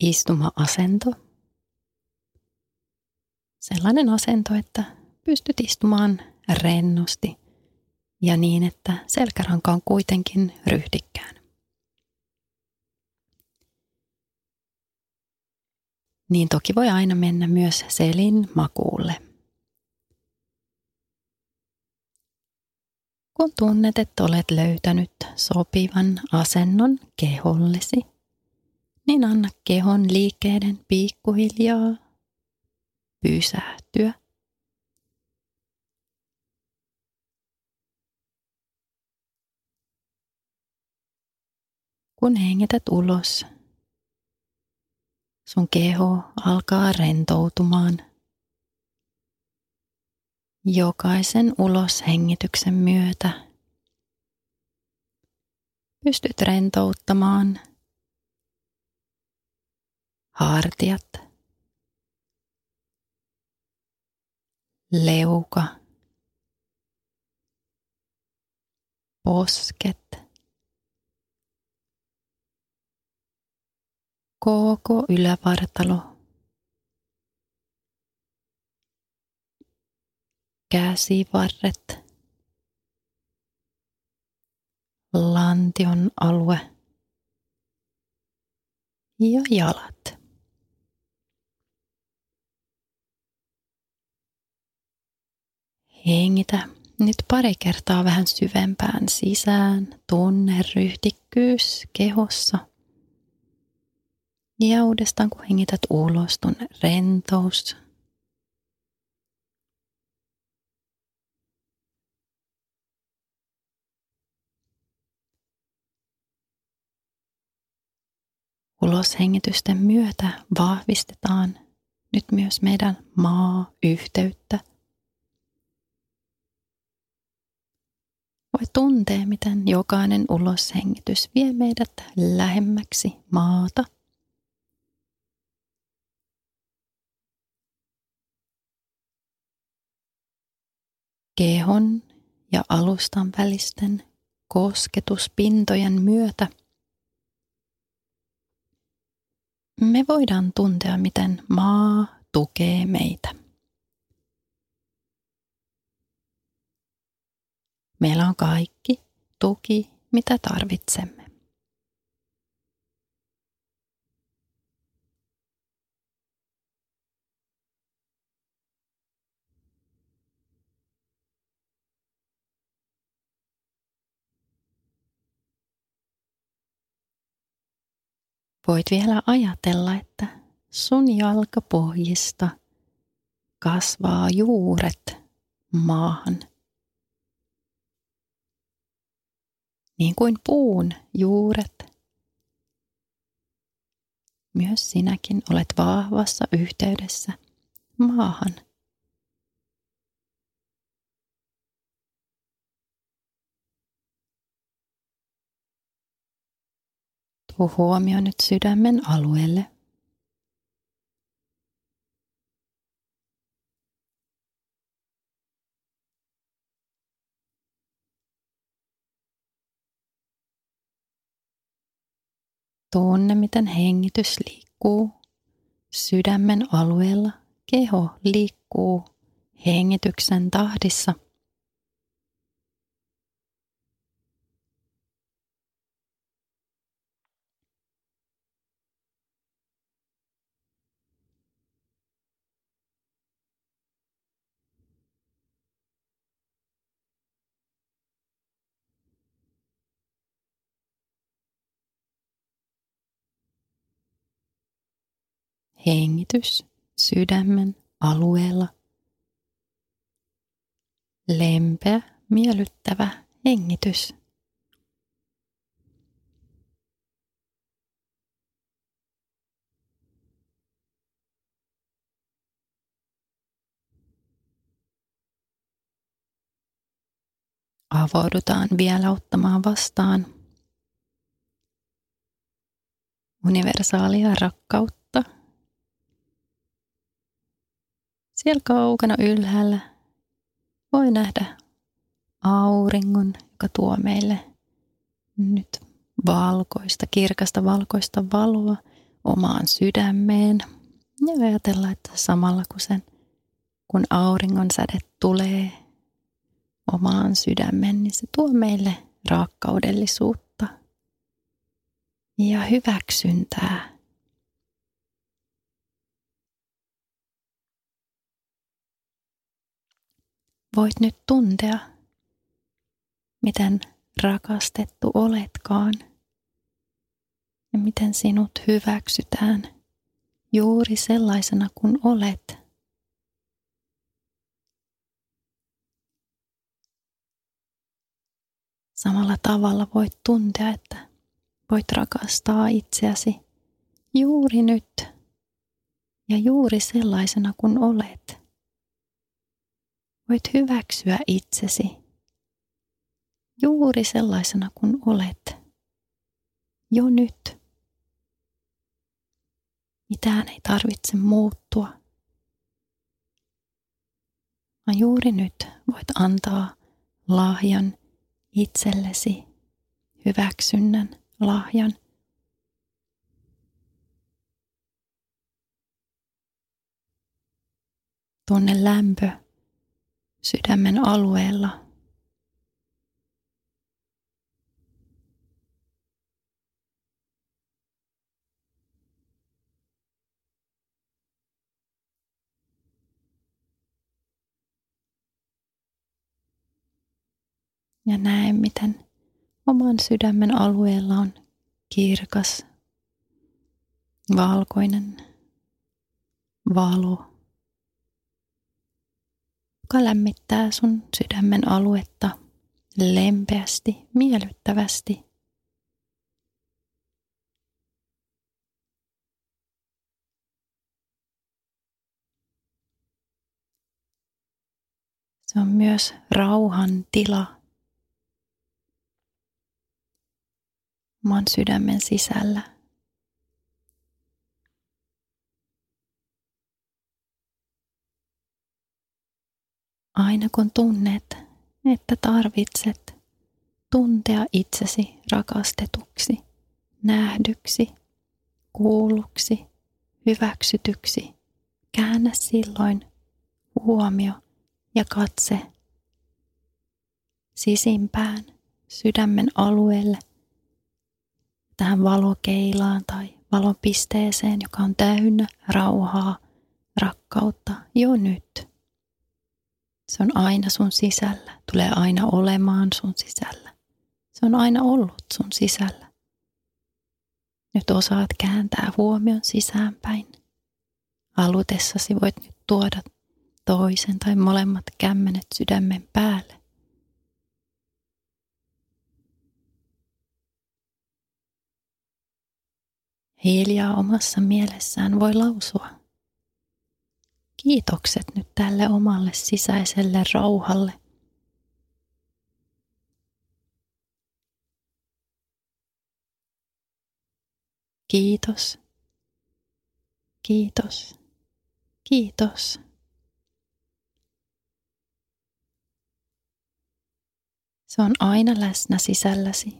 istuma-asento. Sellainen asento, että pystyt istumaan rennosti ja niin, että selkäranka on kuitenkin ryhdikkään. Niin toki voi aina mennä myös selin makuulle. Kun tunnet, että olet löytänyt sopivan asennon kehollesi, niin anna kehon liikkeiden pikkuhiljaa pysähtyä. Kun hengität ulos, sun keho alkaa rentoutumaan. Jokaisen uloshengityksen myötä pystyt rentouttamaan hartiat, leuka, posket, koko ylävartalo, käsivarret, lantion alue. Ja jalat. Hengitä nyt pari kertaa vähän syvempään sisään. Tunne ryhdikkyys kehossa. Ja uudestaan kun hengität ulos, tunne rentous. Uloshengitysten myötä vahvistetaan nyt myös meidän maa-yhteyttä Voi tuntea, miten jokainen uloshengitys vie meidät lähemmäksi maata. Kehon ja alustan välisten kosketuspintojen myötä me voidaan tuntea, miten maa tukee meitä. Meillä on kaikki tuki, mitä tarvitsemme. Voit vielä ajatella, että sun jalkapohjista kasvaa juuret maahan – niin kuin puun juuret. Myös sinäkin olet vahvassa yhteydessä maahan. Tuo huomio nyt sydämen alueelle. Tunne, miten hengitys liikkuu sydämen alueella. Keho liikkuu hengityksen tahdissa. Hengitys sydämen alueella. Lempeä, miellyttävä hengitys. avaudutaan vielä ottamaan vastaan universaalia rakkautta. Siellä kaukana ylhäällä voi nähdä auringon, joka tuo meille nyt valkoista, kirkasta valkoista valoa omaan sydämeen. Ja ajatella, että samalla kun sen, kun auringon säde tulee omaan sydämeen, niin se tuo meille rakkaudellisuutta ja hyväksyntää. Voit nyt tuntea, miten rakastettu oletkaan ja miten sinut hyväksytään juuri sellaisena kuin olet. Samalla tavalla voit tuntea, että voit rakastaa itseäsi juuri nyt ja juuri sellaisena kuin olet. Voit hyväksyä itsesi juuri sellaisena kuin olet jo nyt. Mitään ei tarvitse muuttua. Vaan juuri nyt voit antaa lahjan itsellesi hyväksynnän lahjan. Tunne lämpö sydämen alueella. Ja näe, miten oman sydämen alueella on kirkas, valkoinen valo, joka lämmittää sun sydämen aluetta lempeästi, miellyttävästi. Se on myös rauhan tila. oman sydämen sisällä. Aina kun tunnet, että tarvitset tuntea itsesi rakastetuksi, nähdyksi, kuulluksi, hyväksytyksi, käännä silloin huomio ja katse sisimpään sydämen alueelle – tähän valokeilaan tai valopisteeseen, joka on täynnä rauhaa, rakkautta jo nyt. Se on aina sun sisällä, tulee aina olemaan sun sisällä. Se on aina ollut sun sisällä. Nyt osaat kääntää huomion sisäänpäin. Halutessasi voit nyt tuoda toisen tai molemmat kämmenet sydämen päälle. Hiljaa omassa mielessään voi lausua. Kiitokset nyt tälle omalle sisäiselle rauhalle. Kiitos. Kiitos. Kiitos. Se on aina läsnä sisälläsi.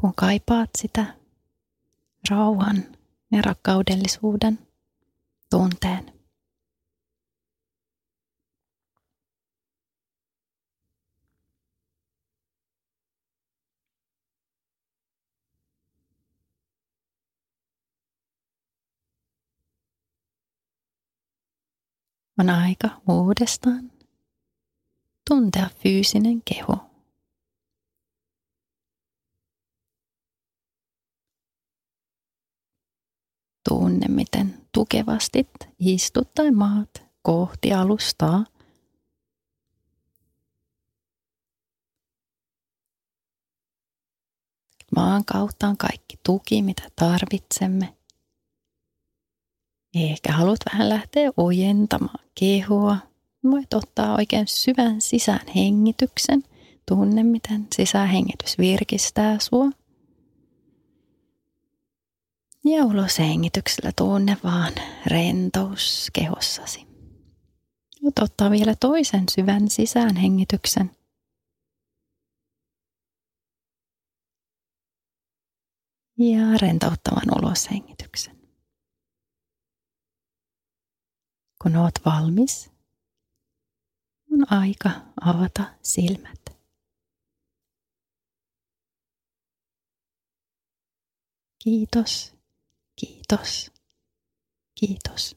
Kun kaipaat sitä, rauhan ja rakkaudellisuuden tunteen. On aika uudestaan tuntea fyysinen keho. Tunne, miten tukevasti istut tai maat kohti alustaa. Maan kautta on kaikki tuki, mitä tarvitsemme. Ehkä haluat vähän lähteä ojentamaan kehoa, Voit ottaa oikein syvän sisään hengityksen. Tunne, miten sisähengitys virkistää sua. Ja ulos hengityksellä tunne vaan rentous kehossasi. Voit ottaa vielä toisen syvän sisään hengityksen. Ja rentouttavan ulos hengityksen. Kun oot valmis, on aika avata silmät. Kiitos, kiitos, kiitos.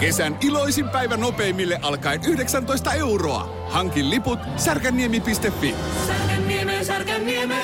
Kesän iloisin päivä nopeimille alkaen 19 euroa. Hankin liput särkänniemi.fi. Särkänniemi, särkänniemi.